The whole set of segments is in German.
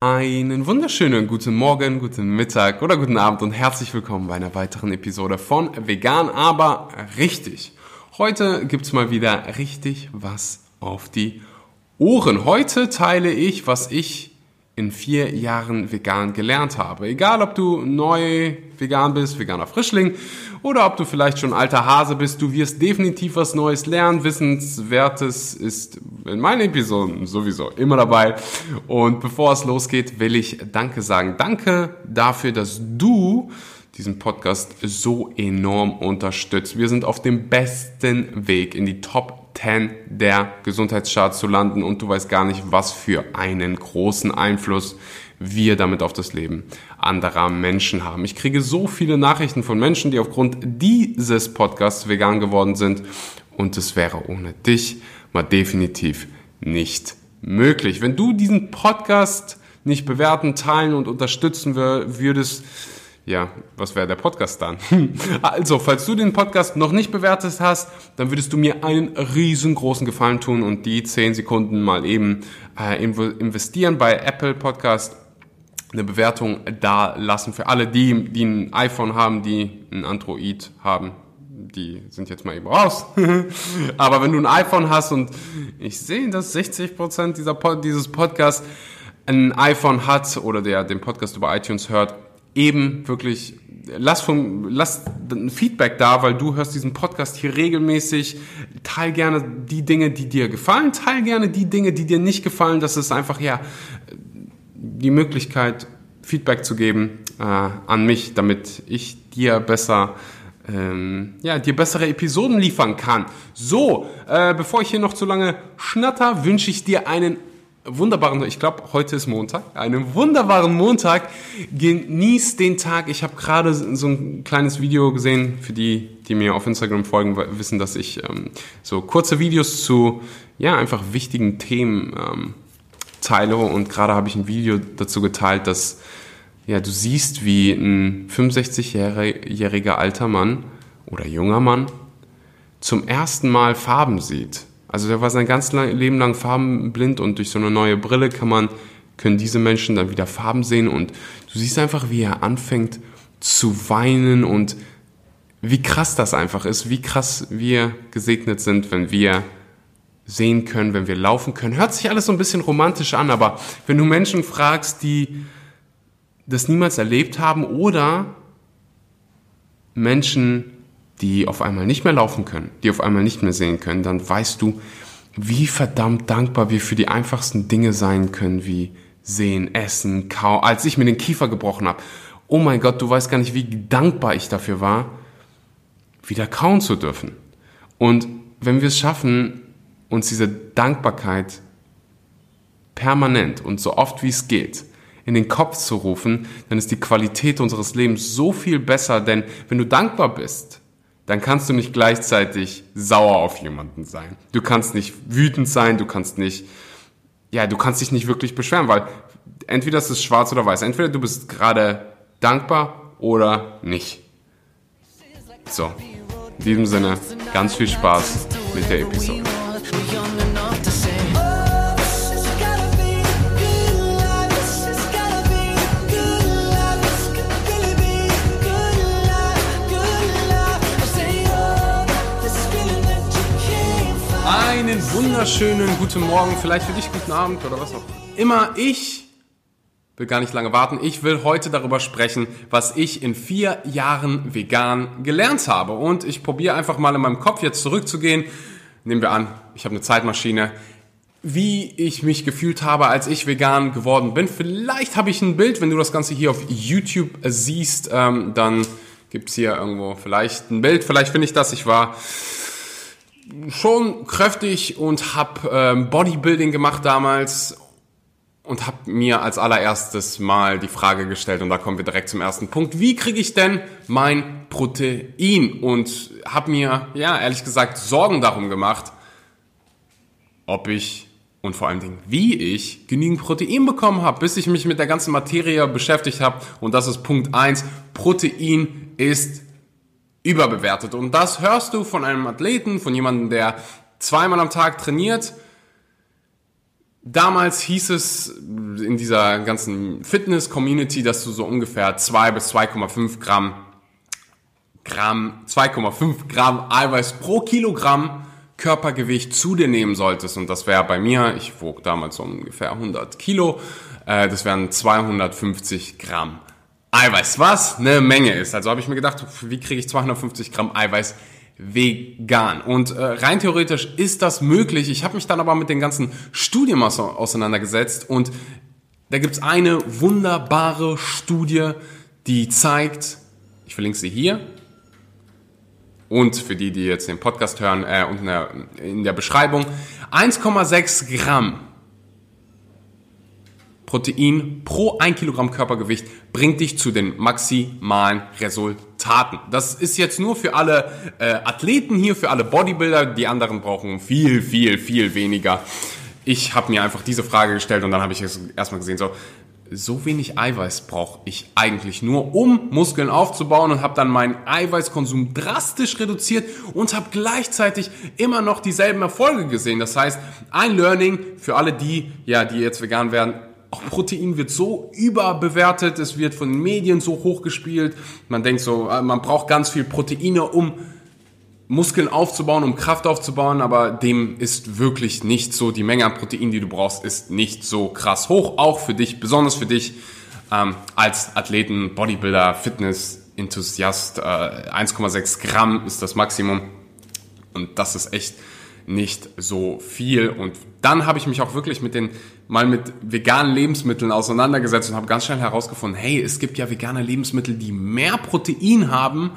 Einen wunderschönen guten Morgen, guten Mittag oder guten Abend und herzlich willkommen bei einer weiteren Episode von Vegan, aber richtig. Heute gibt's mal wieder richtig was auf die Ohren. Heute teile ich, was ich in vier Jahren vegan gelernt habe. Egal, ob du neu vegan bist, veganer Frischling, oder ob du vielleicht schon alter Hase bist, du wirst definitiv was Neues lernen. Wissenswertes ist in meinen Episoden sowieso immer dabei. Und bevor es losgeht, will ich Danke sagen. Danke dafür, dass du diesen Podcast so enorm unterstützt. Wir sind auf dem besten Weg in die Top 10 der Gesundheitscharts zu landen und du weißt gar nicht, was für einen großen Einfluss wir damit auf das Leben anderer Menschen haben. Ich kriege so viele Nachrichten von Menschen, die aufgrund dieses Podcasts vegan geworden sind und es wäre ohne dich mal definitiv nicht möglich. Wenn du diesen Podcast nicht bewerten, teilen und unterstützen würdest, ja, was wäre der Podcast dann? also, falls du den Podcast noch nicht bewertet hast, dann würdest du mir einen riesengroßen Gefallen tun und die 10 Sekunden mal eben äh, investieren bei Apple Podcast eine Bewertung da lassen für alle die, die ein iPhone haben, die ein Android haben. Die sind jetzt mal eben raus. Aber wenn du ein iPhone hast und ich sehe, dass 60% dieser dieses Podcast ein iPhone hat oder der den Podcast über iTunes hört, eben wirklich lass vom lass ein Feedback da, weil du hörst diesen Podcast hier regelmäßig. Teil gerne die Dinge, die dir gefallen, teil gerne die Dinge, die dir nicht gefallen. Das ist einfach ja die Möglichkeit Feedback zu geben äh, an mich, damit ich dir besser ähm, ja, dir bessere Episoden liefern kann. So, äh, bevor ich hier noch zu lange schnatter, wünsche ich dir einen wunderbaren, ich glaube, heute ist Montag, einen wunderbaren Montag. Genieß den Tag. Ich habe gerade so ein kleines Video gesehen, für die, die mir auf Instagram folgen, wissen, dass ich ähm, so kurze Videos zu, ja, einfach wichtigen Themen ähm, teile. Und gerade habe ich ein Video dazu geteilt, dass, ja, du siehst, wie ein 65-jähriger alter Mann oder junger Mann zum ersten Mal Farben sieht also der war sein ganzes Leben lang farbenblind und durch so eine neue Brille kann man, können diese Menschen dann wieder Farben sehen und du siehst einfach, wie er anfängt zu weinen und wie krass das einfach ist, wie krass wir gesegnet sind, wenn wir sehen können, wenn wir laufen können. Hört sich alles so ein bisschen romantisch an, aber wenn du Menschen fragst, die das niemals erlebt haben oder Menschen, die auf einmal nicht mehr laufen können, die auf einmal nicht mehr sehen können, dann weißt du, wie verdammt dankbar wir für die einfachsten Dinge sein können, wie sehen, essen, kauen. Als ich mir den Kiefer gebrochen habe, oh mein Gott, du weißt gar nicht, wie dankbar ich dafür war, wieder kauen zu dürfen. Und wenn wir es schaffen, uns diese Dankbarkeit permanent und so oft wie es geht in den Kopf zu rufen, dann ist die Qualität unseres Lebens so viel besser, denn wenn du dankbar bist, dann kannst du nicht gleichzeitig sauer auf jemanden sein. Du kannst nicht wütend sein, du kannst nicht, ja, du kannst dich nicht wirklich beschweren, weil entweder ist es schwarz oder weiß. Entweder du bist gerade dankbar oder nicht. So, in diesem Sinne, ganz viel Spaß mit der Episode. Wunderschönen guten Morgen, vielleicht für dich guten Abend oder was auch immer. Ich will gar nicht lange warten. Ich will heute darüber sprechen, was ich in vier Jahren vegan gelernt habe. Und ich probiere einfach mal in meinem Kopf jetzt zurückzugehen. Nehmen wir an, ich habe eine Zeitmaschine. Wie ich mich gefühlt habe, als ich vegan geworden bin. Vielleicht habe ich ein Bild, wenn du das Ganze hier auf YouTube siehst, ähm, dann gibt's hier irgendwo vielleicht ein Bild. Vielleicht finde ich das. Ich war schon kräftig und habe ähm, Bodybuilding gemacht damals und habe mir als allererstes mal die Frage gestellt und da kommen wir direkt zum ersten Punkt. Wie kriege ich denn mein Protein? Und habe mir, ja, ehrlich gesagt, Sorgen darum gemacht, ob ich und vor allen Dingen, wie ich genügend Protein bekommen habe, bis ich mich mit der ganzen Materie beschäftigt habe. Und das ist Punkt eins: Protein ist überbewertet. Und das hörst du von einem Athleten, von jemandem, der zweimal am Tag trainiert. Damals hieß es in dieser ganzen Fitness-Community, dass du so ungefähr 2 bis 2,5 Gramm, Gramm, 2,5 Gramm Eiweiß pro Kilogramm Körpergewicht zu dir nehmen solltest. Und das wäre bei mir, ich wog damals so ungefähr 100 Kilo, äh, das wären 250 Gramm Eiweiß, was eine Menge ist. Also habe ich mir gedacht, wie kriege ich 250 Gramm Eiweiß vegan? Und äh, rein theoretisch ist das möglich. Ich habe mich dann aber mit den ganzen Studien auseinandergesetzt und da gibt's eine wunderbare Studie, die zeigt, ich verlinke sie hier, und für die, die jetzt den Podcast hören, äh, unten in der Beschreibung, 1,6 Gramm Protein pro 1 Kilogramm Körpergewicht bringt dich zu den maximalen Resultaten. Das ist jetzt nur für alle äh, Athleten hier, für alle Bodybuilder. Die anderen brauchen viel, viel, viel weniger. Ich habe mir einfach diese Frage gestellt und dann habe ich erstmal gesehen, so, so wenig Eiweiß brauche ich eigentlich nur, um Muskeln aufzubauen und habe dann meinen Eiweißkonsum drastisch reduziert und habe gleichzeitig immer noch dieselben Erfolge gesehen. Das heißt, ein Learning für alle die, ja, die jetzt vegan werden, auch Protein wird so überbewertet, es wird von den Medien so hochgespielt. Man denkt so, äh, man braucht ganz viel Proteine, um Muskeln aufzubauen, um Kraft aufzubauen, aber dem ist wirklich nicht so. Die Menge an Protein, die du brauchst, ist nicht so krass hoch. Auch für dich, besonders für dich ähm, als Athleten, Bodybuilder, Fitness-Enthusiast. Äh, 1,6 Gramm ist das Maximum. Und das ist echt nicht so viel. Und dann habe ich mich auch wirklich mit den mal mit veganen Lebensmitteln auseinandergesetzt und habe ganz schnell herausgefunden, hey, es gibt ja vegane Lebensmittel, die mehr Protein haben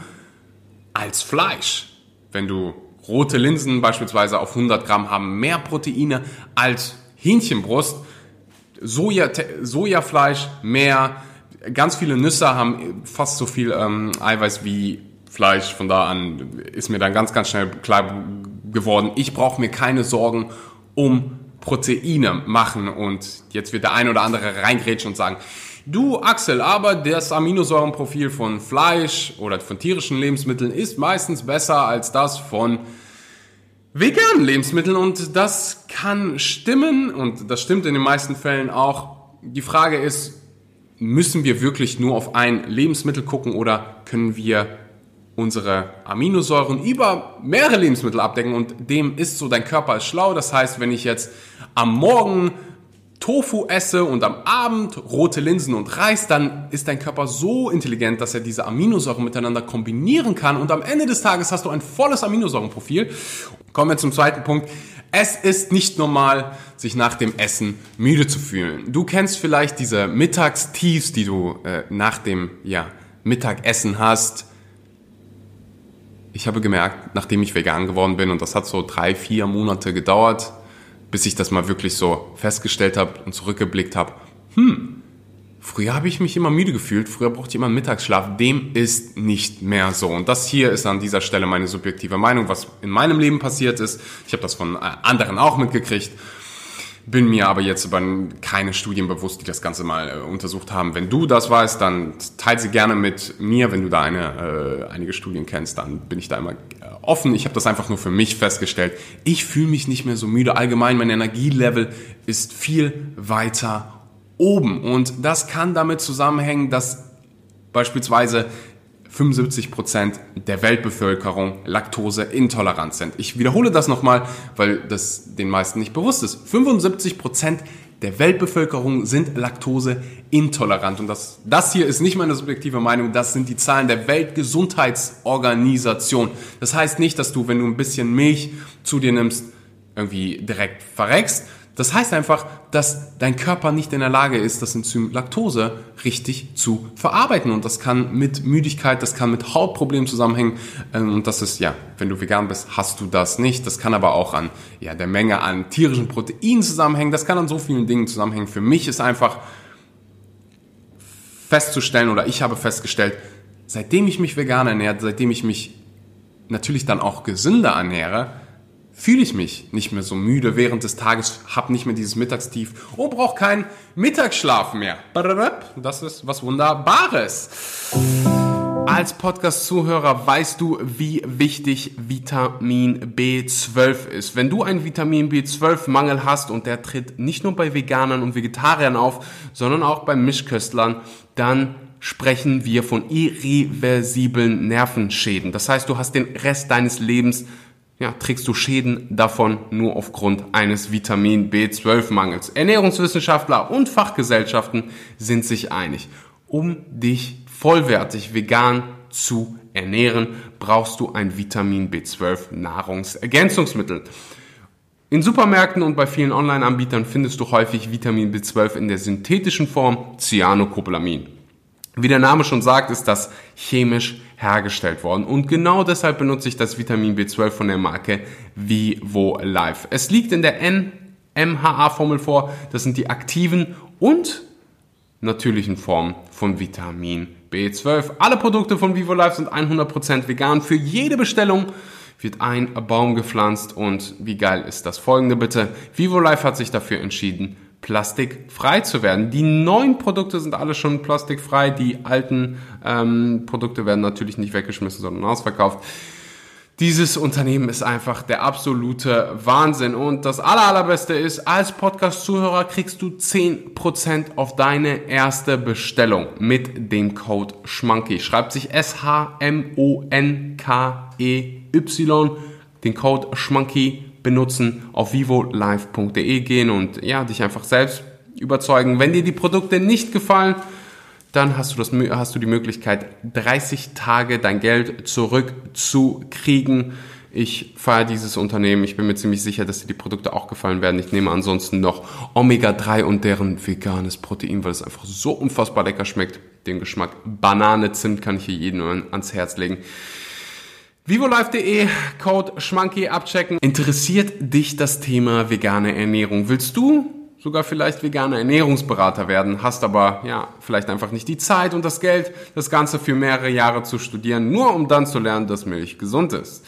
als Fleisch. Wenn du rote Linsen beispielsweise auf 100 Gramm haben mehr Proteine als Hähnchenbrust, Soja, Sojafleisch mehr, ganz viele Nüsse haben fast so viel ähm, Eiweiß wie Fleisch. Von da an ist mir dann ganz, ganz schnell klar geworden, ich brauche mir keine Sorgen um Proteine machen. Und jetzt wird der eine oder andere reingrätschen und sagen, du Axel, aber das Aminosäurenprofil von Fleisch oder von tierischen Lebensmitteln ist meistens besser als das von veganen Lebensmitteln. Und das kann stimmen und das stimmt in den meisten Fällen auch. Die Frage ist, müssen wir wirklich nur auf ein Lebensmittel gucken oder können wir unsere Aminosäuren über mehrere Lebensmittel abdecken und dem ist so, dein Körper ist schlau. Das heißt, wenn ich jetzt am Morgen Tofu esse und am Abend rote Linsen und Reis, dann ist dein Körper so intelligent, dass er diese Aminosäuren miteinander kombinieren kann und am Ende des Tages hast du ein volles Aminosäurenprofil. Kommen wir zum zweiten Punkt. Es ist nicht normal, sich nach dem Essen müde zu fühlen. Du kennst vielleicht diese Mittagstiefs, die du äh, nach dem ja, Mittagessen hast ich habe gemerkt, nachdem ich vegan geworden bin, und das hat so drei, vier Monate gedauert, bis ich das mal wirklich so festgestellt habe und zurückgeblickt habe, hm, früher habe ich mich immer müde gefühlt, früher brauchte ich immer Mittagsschlaf, dem ist nicht mehr so. Und das hier ist an dieser Stelle meine subjektive Meinung, was in meinem Leben passiert ist. Ich habe das von anderen auch mitgekriegt bin mir aber jetzt über keine Studien bewusst, die das Ganze mal äh, untersucht haben. Wenn du das weißt, dann teile sie gerne mit mir. Wenn du da eine, äh, einige Studien kennst, dann bin ich da immer äh, offen. Ich habe das einfach nur für mich festgestellt. Ich fühle mich nicht mehr so müde. Allgemein, mein Energielevel ist viel weiter oben. Und das kann damit zusammenhängen, dass beispielsweise 75 Prozent der Weltbevölkerung laktoseintolerant sind. Ich wiederhole das nochmal, weil das den meisten nicht bewusst ist. 75 Prozent der Weltbevölkerung sind laktoseintolerant. Und das, das hier ist nicht meine subjektive Meinung, das sind die Zahlen der Weltgesundheitsorganisation. Das heißt nicht, dass du, wenn du ein bisschen Milch zu dir nimmst, irgendwie direkt verreckst, das heißt einfach, dass dein Körper nicht in der Lage ist, das Enzym Laktose richtig zu verarbeiten. Und das kann mit Müdigkeit, das kann mit Hautproblemen zusammenhängen. Ähm, und das ist, ja, wenn du vegan bist, hast du das nicht. Das kann aber auch an ja, der Menge an tierischen Proteinen zusammenhängen. Das kann an so vielen Dingen zusammenhängen. Für mich ist einfach festzustellen, oder ich habe festgestellt, seitdem ich mich vegan ernähre, seitdem ich mich natürlich dann auch gesünder ernähre, fühle ich mich nicht mehr so müde während des Tages, habe nicht mehr dieses Mittagstief und brauche keinen Mittagsschlaf mehr. Das ist was Wunderbares. Als Podcast-Zuhörer weißt du, wie wichtig Vitamin B12 ist. Wenn du einen Vitamin B12-Mangel hast und der tritt nicht nur bei Veganern und Vegetariern auf, sondern auch bei Mischköstlern, dann sprechen wir von irreversiblen Nervenschäden. Das heißt, du hast den Rest deines Lebens ja, trägst du Schäden davon nur aufgrund eines Vitamin B12-Mangels. Ernährungswissenschaftler und Fachgesellschaften sind sich einig. Um dich vollwertig vegan zu ernähren, brauchst du ein Vitamin B12 Nahrungsergänzungsmittel. In Supermärkten und bei vielen Online-Anbietern findest du häufig Vitamin B12 in der synthetischen Form Cyanocobalamin. Wie der Name schon sagt, ist das chemisch hergestellt worden. Und genau deshalb benutze ich das Vitamin B12 von der Marke Vivo Life. Es liegt in der NMHA-Formel vor. Das sind die aktiven und natürlichen Formen von Vitamin B12. Alle Produkte von Vivo Life sind 100% vegan. Für jede Bestellung wird ein Baum gepflanzt und wie geil ist das folgende bitte. Vivo Life hat sich dafür entschieden, plastikfrei zu werden. Die neuen Produkte sind alle schon plastikfrei, die alten ähm, Produkte werden natürlich nicht weggeschmissen, sondern ausverkauft. Dieses Unternehmen ist einfach der absolute Wahnsinn. Und das aller, allerbeste ist, als Podcast-Zuhörer kriegst du 10% auf deine erste Bestellung mit dem Code SCHMANKY. Schreibt sich S-H-M-O-N-K-E-Y. Den Code SCHMANKY benutzen, auf vivolive.de gehen und ja, dich einfach selbst überzeugen. Wenn dir die Produkte nicht gefallen, dann hast du, das, hast du die Möglichkeit, 30 Tage dein Geld zurückzukriegen. Ich feiere dieses Unternehmen. Ich bin mir ziemlich sicher, dass dir die Produkte auch gefallen werden. Ich nehme ansonsten noch Omega-3 und deren veganes Protein, weil es einfach so unfassbar lecker schmeckt. Den Geschmack Banane, Zimt kann ich hier jedem ans Herz legen. VivoLife.de, Code Schmanky abchecken. Interessiert dich das Thema vegane Ernährung? Willst du sogar vielleicht veganer Ernährungsberater werden, hast aber ja vielleicht einfach nicht die Zeit und das Geld, das Ganze für mehrere Jahre zu studieren, nur um dann zu lernen, dass Milch gesund ist.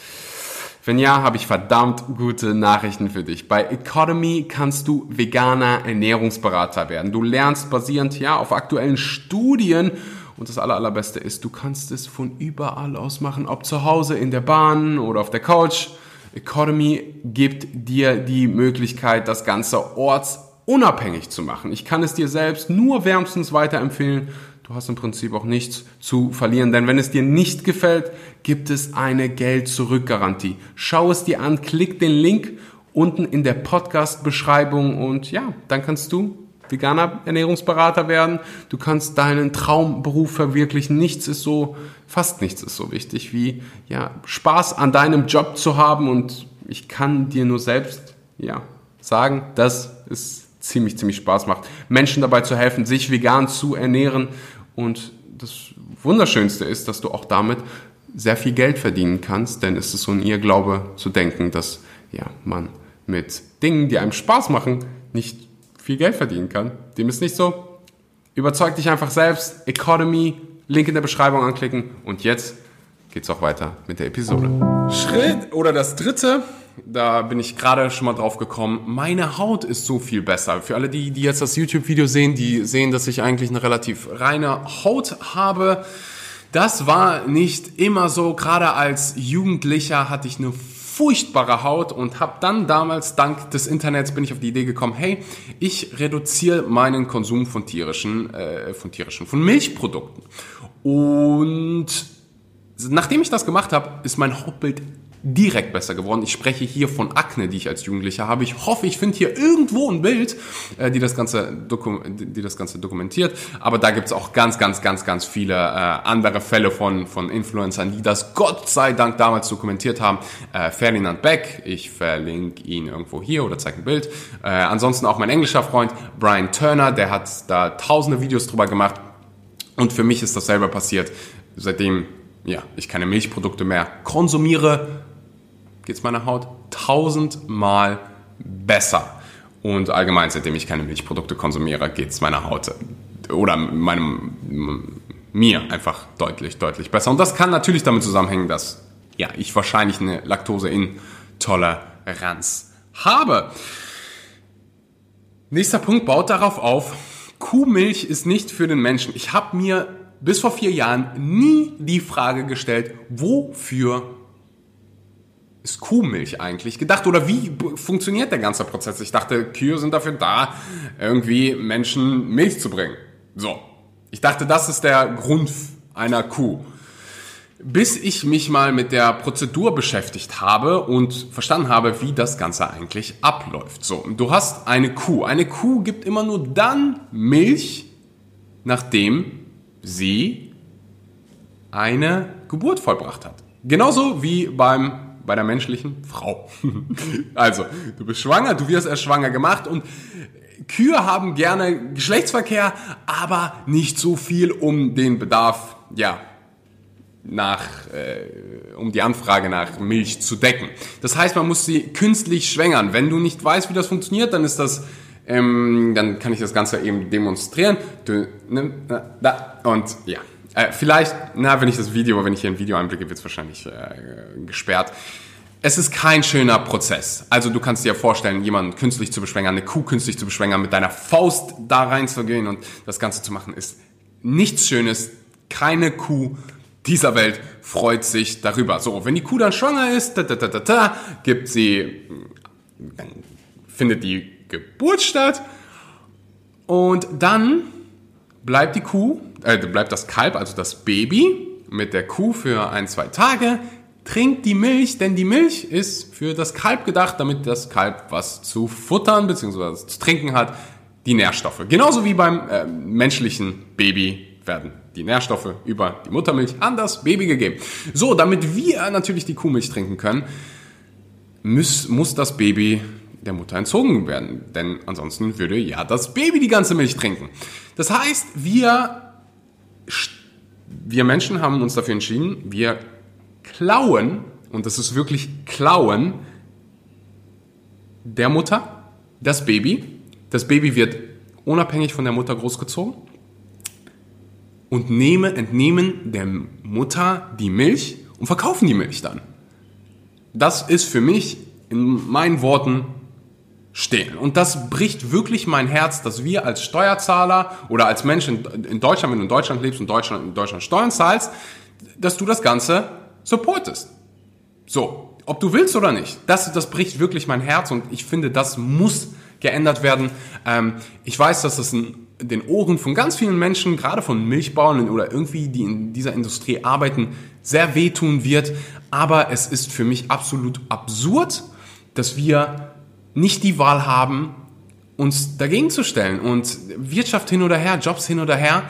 Wenn ja, habe ich verdammt gute Nachrichten für dich. Bei Economy kannst du veganer Ernährungsberater werden. Du lernst basierend ja auf aktuellen Studien und das aller, allerbeste ist, du kannst es von überall aus machen, ob zu Hause, in der Bahn oder auf der Couch. Economy gibt dir die Möglichkeit, das Ganze orts unabhängig zu machen. Ich kann es dir selbst nur wärmstens weiterempfehlen. Du hast im Prinzip auch nichts zu verlieren, denn wenn es dir nicht gefällt, gibt es eine Geld-Zurück-Garantie. Schau es dir an, klick den Link unten in der Podcast-Beschreibung und ja, dann kannst du veganer Ernährungsberater werden. Du kannst deinen Traumberuf verwirklichen. Nichts ist so, fast nichts ist so wichtig wie ja, Spaß an deinem Job zu haben und ich kann dir nur selbst ja, sagen, dass es ziemlich, ziemlich Spaß macht, Menschen dabei zu helfen, sich vegan zu ernähren. Und das Wunderschönste ist, dass du auch damit sehr viel Geld verdienen kannst, denn es ist so ein Irrglaube zu denken, dass ja, man mit Dingen, die einem Spaß machen, nicht viel Geld verdienen kann. Dem ist nicht so. Überzeug dich einfach selbst. Economy, Link in der Beschreibung anklicken. Und jetzt geht's auch weiter mit der Episode. Schritt oder das dritte, da bin ich gerade schon mal drauf gekommen. Meine Haut ist so viel besser. Für alle, die, die jetzt das YouTube-Video sehen, die sehen, dass ich eigentlich eine relativ reine Haut habe. Das war nicht immer so. Gerade als Jugendlicher hatte ich eine furchtbare Haut und habe dann damals dank des Internets bin ich auf die Idee gekommen, hey, ich reduziere meinen Konsum von tierischen, äh, von tierischen, von Milchprodukten. Und nachdem ich das gemacht habe, ist mein Hautbild direkt besser geworden. Ich spreche hier von Akne, die ich als Jugendlicher habe. Ich hoffe, ich finde hier irgendwo ein Bild, äh, die, das Ganze die das Ganze dokumentiert. Aber da gibt's auch ganz, ganz, ganz, ganz viele äh, andere Fälle von, von Influencern, die das Gott sei Dank damals dokumentiert haben. Äh, Ferdinand Beck, ich verlinke ihn irgendwo hier oder zeige ein Bild. Äh, ansonsten auch mein englischer Freund Brian Turner, der hat da tausende Videos drüber gemacht. Und für mich ist das selber passiert. Seitdem ja, ich keine Milchprodukte mehr konsumiere, geht es meiner Haut tausendmal besser. Und allgemein, seitdem ich keine Milchprodukte konsumiere, geht es meiner Haut oder meinem, mir einfach deutlich, deutlich besser. Und das kann natürlich damit zusammenhängen, dass ja, ich wahrscheinlich eine Laktoseintoleranz habe. Nächster Punkt baut darauf auf, Kuhmilch ist nicht für den Menschen. Ich habe mir bis vor vier Jahren nie die Frage gestellt, wofür ist Kuhmilch eigentlich gedacht oder wie funktioniert der ganze Prozess? Ich dachte, Kühe sind dafür da, irgendwie Menschen Milch zu bringen. So. Ich dachte, das ist der Grund einer Kuh. Bis ich mich mal mit der Prozedur beschäftigt habe und verstanden habe, wie das Ganze eigentlich abläuft. So, du hast eine Kuh. Eine Kuh gibt immer nur dann Milch, nachdem sie eine Geburt vollbracht hat. Genauso wie beim bei der menschlichen Frau. also, du bist schwanger, du wirst erst schwanger gemacht und Kühe haben gerne Geschlechtsverkehr, aber nicht so viel, um den Bedarf, ja, nach, äh, um die Anfrage nach Milch zu decken. Das heißt, man muss sie künstlich schwängern. Wenn du nicht weißt, wie das funktioniert, dann ist das, ähm, dann kann ich das Ganze eben demonstrieren. Du, ne, da, und ja, äh, vielleicht, na, wenn ich das Video, wenn ich hier ein Video einblicke, wird es wahrscheinlich äh, gesperrt. Es ist kein schöner Prozess. Also du kannst dir vorstellen, jemanden künstlich zu beschwängern, eine Kuh künstlich zu beschwängern, mit deiner Faust da reinzugehen und das Ganze zu machen, ist nichts Schönes. Keine Kuh dieser Welt freut sich darüber. So, wenn die Kuh dann schwanger ist, da, da, da, da, da, gibt sie, dann findet die Geburt statt und dann bleibt die Kuh äh, bleibt das Kalb, also das Baby, mit der Kuh für ein, zwei Tage, trinkt die Milch, denn die Milch ist für das Kalb gedacht, damit das Kalb was zu futtern bzw. zu trinken hat, die Nährstoffe. Genauso wie beim äh, menschlichen Baby werden die Nährstoffe über die Muttermilch an das Baby gegeben. So, damit wir natürlich die Kuhmilch trinken können, muss, muss das Baby der Mutter entzogen werden. Denn ansonsten würde ja das Baby die ganze Milch trinken. Das heißt, wir wir Menschen haben uns dafür entschieden, wir klauen, und das ist wirklich klauen, der Mutter das Baby. Das Baby wird unabhängig von der Mutter großgezogen und nehme, entnehmen der Mutter die Milch und verkaufen die Milch dann. Das ist für mich in meinen Worten stehen. Und das bricht wirklich mein Herz, dass wir als Steuerzahler oder als Menschen in Deutschland, wenn du in Deutschland lebst und Deutschland, in Deutschland Steuern zahlst, dass du das Ganze supportest. So, ob du willst oder nicht, das, das bricht wirklich mein Herz und ich finde, das muss geändert werden. Ähm, ich weiß, dass das in den Ohren von ganz vielen Menschen, gerade von Milchbauern oder irgendwie, die in dieser Industrie arbeiten, sehr wehtun wird. Aber es ist für mich absolut absurd, dass wir nicht die Wahl haben, uns dagegen zu stellen. Und Wirtschaft hin oder her, Jobs hin oder her,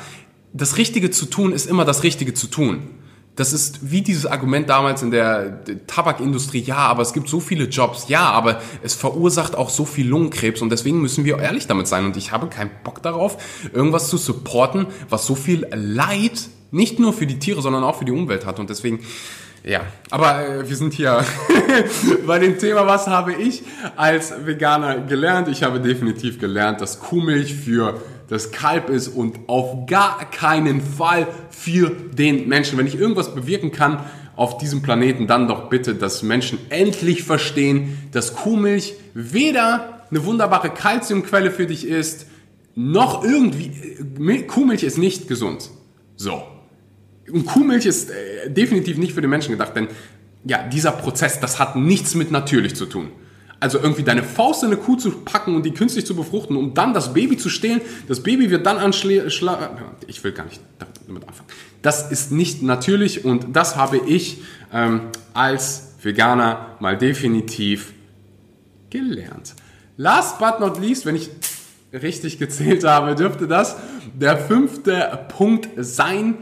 das Richtige zu tun ist immer das Richtige zu tun. Das ist wie dieses Argument damals in der Tabakindustrie, ja, aber es gibt so viele Jobs, ja, aber es verursacht auch so viel Lungenkrebs und deswegen müssen wir ehrlich damit sein. Und ich habe keinen Bock darauf, irgendwas zu supporten, was so viel Leid nicht nur für die Tiere, sondern auch für die Umwelt hat. Und deswegen ja, aber äh, wir sind hier bei dem Thema, was habe ich als Veganer gelernt? Ich habe definitiv gelernt, dass Kuhmilch für das Kalb ist und auf gar keinen Fall für den Menschen. Wenn ich irgendwas bewirken kann auf diesem Planeten, dann doch bitte, dass Menschen endlich verstehen, dass Kuhmilch weder eine wunderbare Kalziumquelle für dich ist, noch irgendwie, äh, Kuhmilch ist nicht gesund. So. Und Kuhmilch ist äh, definitiv nicht für den Menschen gedacht, denn ja, dieser Prozess, das hat nichts mit natürlich zu tun. Also irgendwie deine Faust in eine Kuh zu packen und die künstlich zu befruchten, um dann das Baby zu stehlen. Das Baby wird dann anschlagen. Ich will gar nicht damit anfangen. Das ist nicht natürlich und das habe ich ähm, als Veganer mal definitiv gelernt. Last but not least, wenn ich richtig gezählt habe, dürfte das der fünfte Punkt sein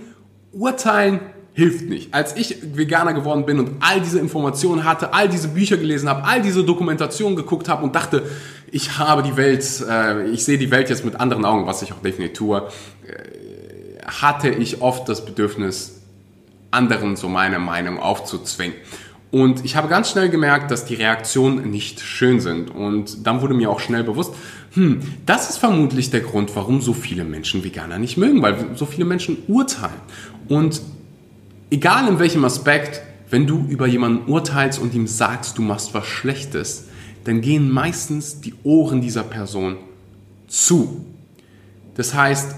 Urteilen hilft nicht. Als ich Veganer geworden bin und all diese Informationen hatte, all diese Bücher gelesen habe, all diese Dokumentationen geguckt habe und dachte, ich habe die Welt, äh, ich sehe die Welt jetzt mit anderen Augen, was ich auch definitiv tue, äh, hatte ich oft das Bedürfnis, anderen so meine Meinung aufzuzwingen. Und ich habe ganz schnell gemerkt, dass die Reaktionen nicht schön sind. Und dann wurde mir auch schnell bewusst, hm, das ist vermutlich der Grund, warum so viele Menschen Veganer nicht mögen, weil so viele Menschen urteilen. Und egal in welchem Aspekt, wenn du über jemanden urteilst und ihm sagst, du machst was Schlechtes, dann gehen meistens die Ohren dieser Person zu. Das heißt,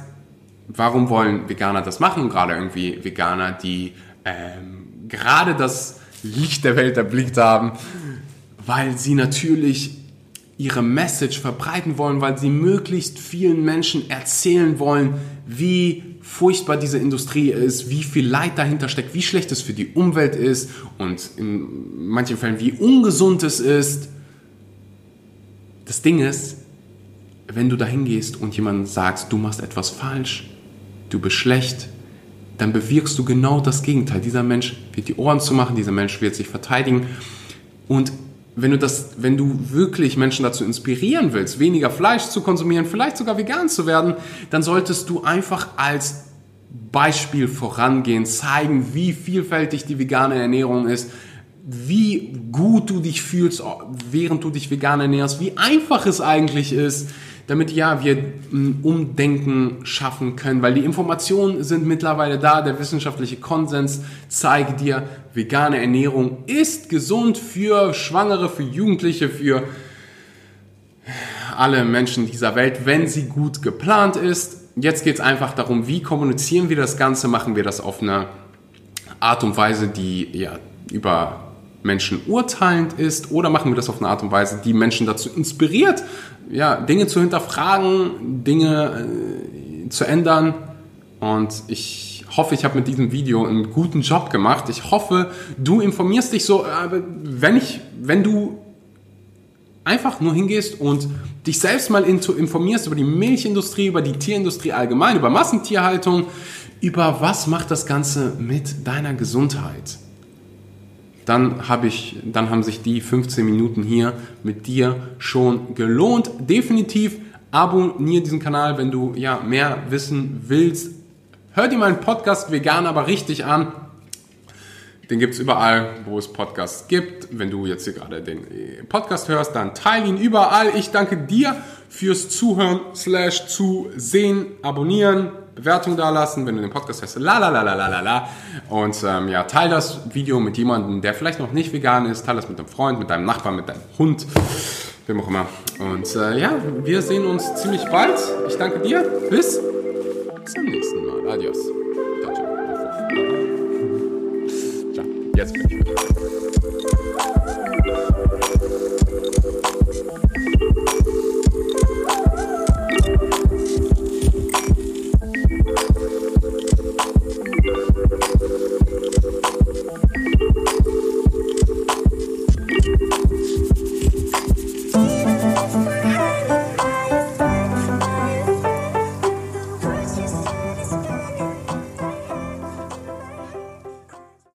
warum wollen Veganer das machen? Gerade irgendwie Veganer, die ähm, gerade das Licht der Welt erblickt haben, weil sie natürlich ihre Message verbreiten wollen, weil sie möglichst vielen Menschen erzählen wollen, wie furchtbar diese Industrie ist, wie viel Leid dahinter steckt, wie schlecht es für die Umwelt ist und in manchen Fällen wie ungesund es ist. Das Ding ist, wenn du dahin gehst und jemandem sagst, du machst etwas falsch, du bist schlecht, dann bewirkst du genau das Gegenteil. Dieser Mensch wird die Ohren zu machen, dieser Mensch wird sich verteidigen. Und wenn du das, wenn du wirklich Menschen dazu inspirieren willst, weniger Fleisch zu konsumieren, vielleicht sogar vegan zu werden, dann solltest du einfach als Beispiel vorangehen, zeigen, wie vielfältig die vegane Ernährung ist, wie gut du dich fühlst, während du dich vegan ernährst, wie einfach es eigentlich ist, damit ja wir ein Umdenken schaffen können, weil die Informationen sind mittlerweile da, der wissenschaftliche Konsens zeigt dir, vegane Ernährung ist gesund für Schwangere, für Jugendliche, für alle Menschen dieser Welt, wenn sie gut geplant ist. Jetzt geht es einfach darum, wie kommunizieren wir das Ganze, machen wir das auf eine Art und Weise, die ja über Menschen urteilend ist oder machen wir das auf eine Art und Weise, die Menschen dazu inspiriert, ja, Dinge zu hinterfragen, Dinge äh, zu ändern. Und ich hoffe, ich habe mit diesem Video einen guten Job gemacht. Ich hoffe, du informierst dich so, äh, wenn ich, wenn du einfach nur hingehst und dich selbst mal informierst über die Milchindustrie, über die Tierindustrie allgemein, über Massentierhaltung, über was macht das Ganze mit deiner Gesundheit dann, hab ich, dann haben sich die 15 Minuten hier mit dir schon gelohnt. Definitiv abonniere diesen Kanal, wenn du ja mehr wissen willst. Hör dir meinen Podcast Vegan aber richtig an. Den gibt es überall, wo es Podcasts gibt. Wenn du jetzt hier gerade den äh, Podcast hörst, dann teile ihn überall. Ich danke dir fürs Zuhören, slash zusehen, abonnieren, Bewertung dalassen, wenn du den Podcast hörst. La la la la la la la. Und ähm, ja, teil das Video mit jemandem, der vielleicht noch nicht vegan ist. teile das mit einem Freund, mit deinem Nachbarn, mit deinem Hund, wem auch immer. Und äh, ja, wir sehen uns ziemlich bald. Ich danke dir. Bis zum nächsten Mal. Adios. Ciao. Jetzt bin ich.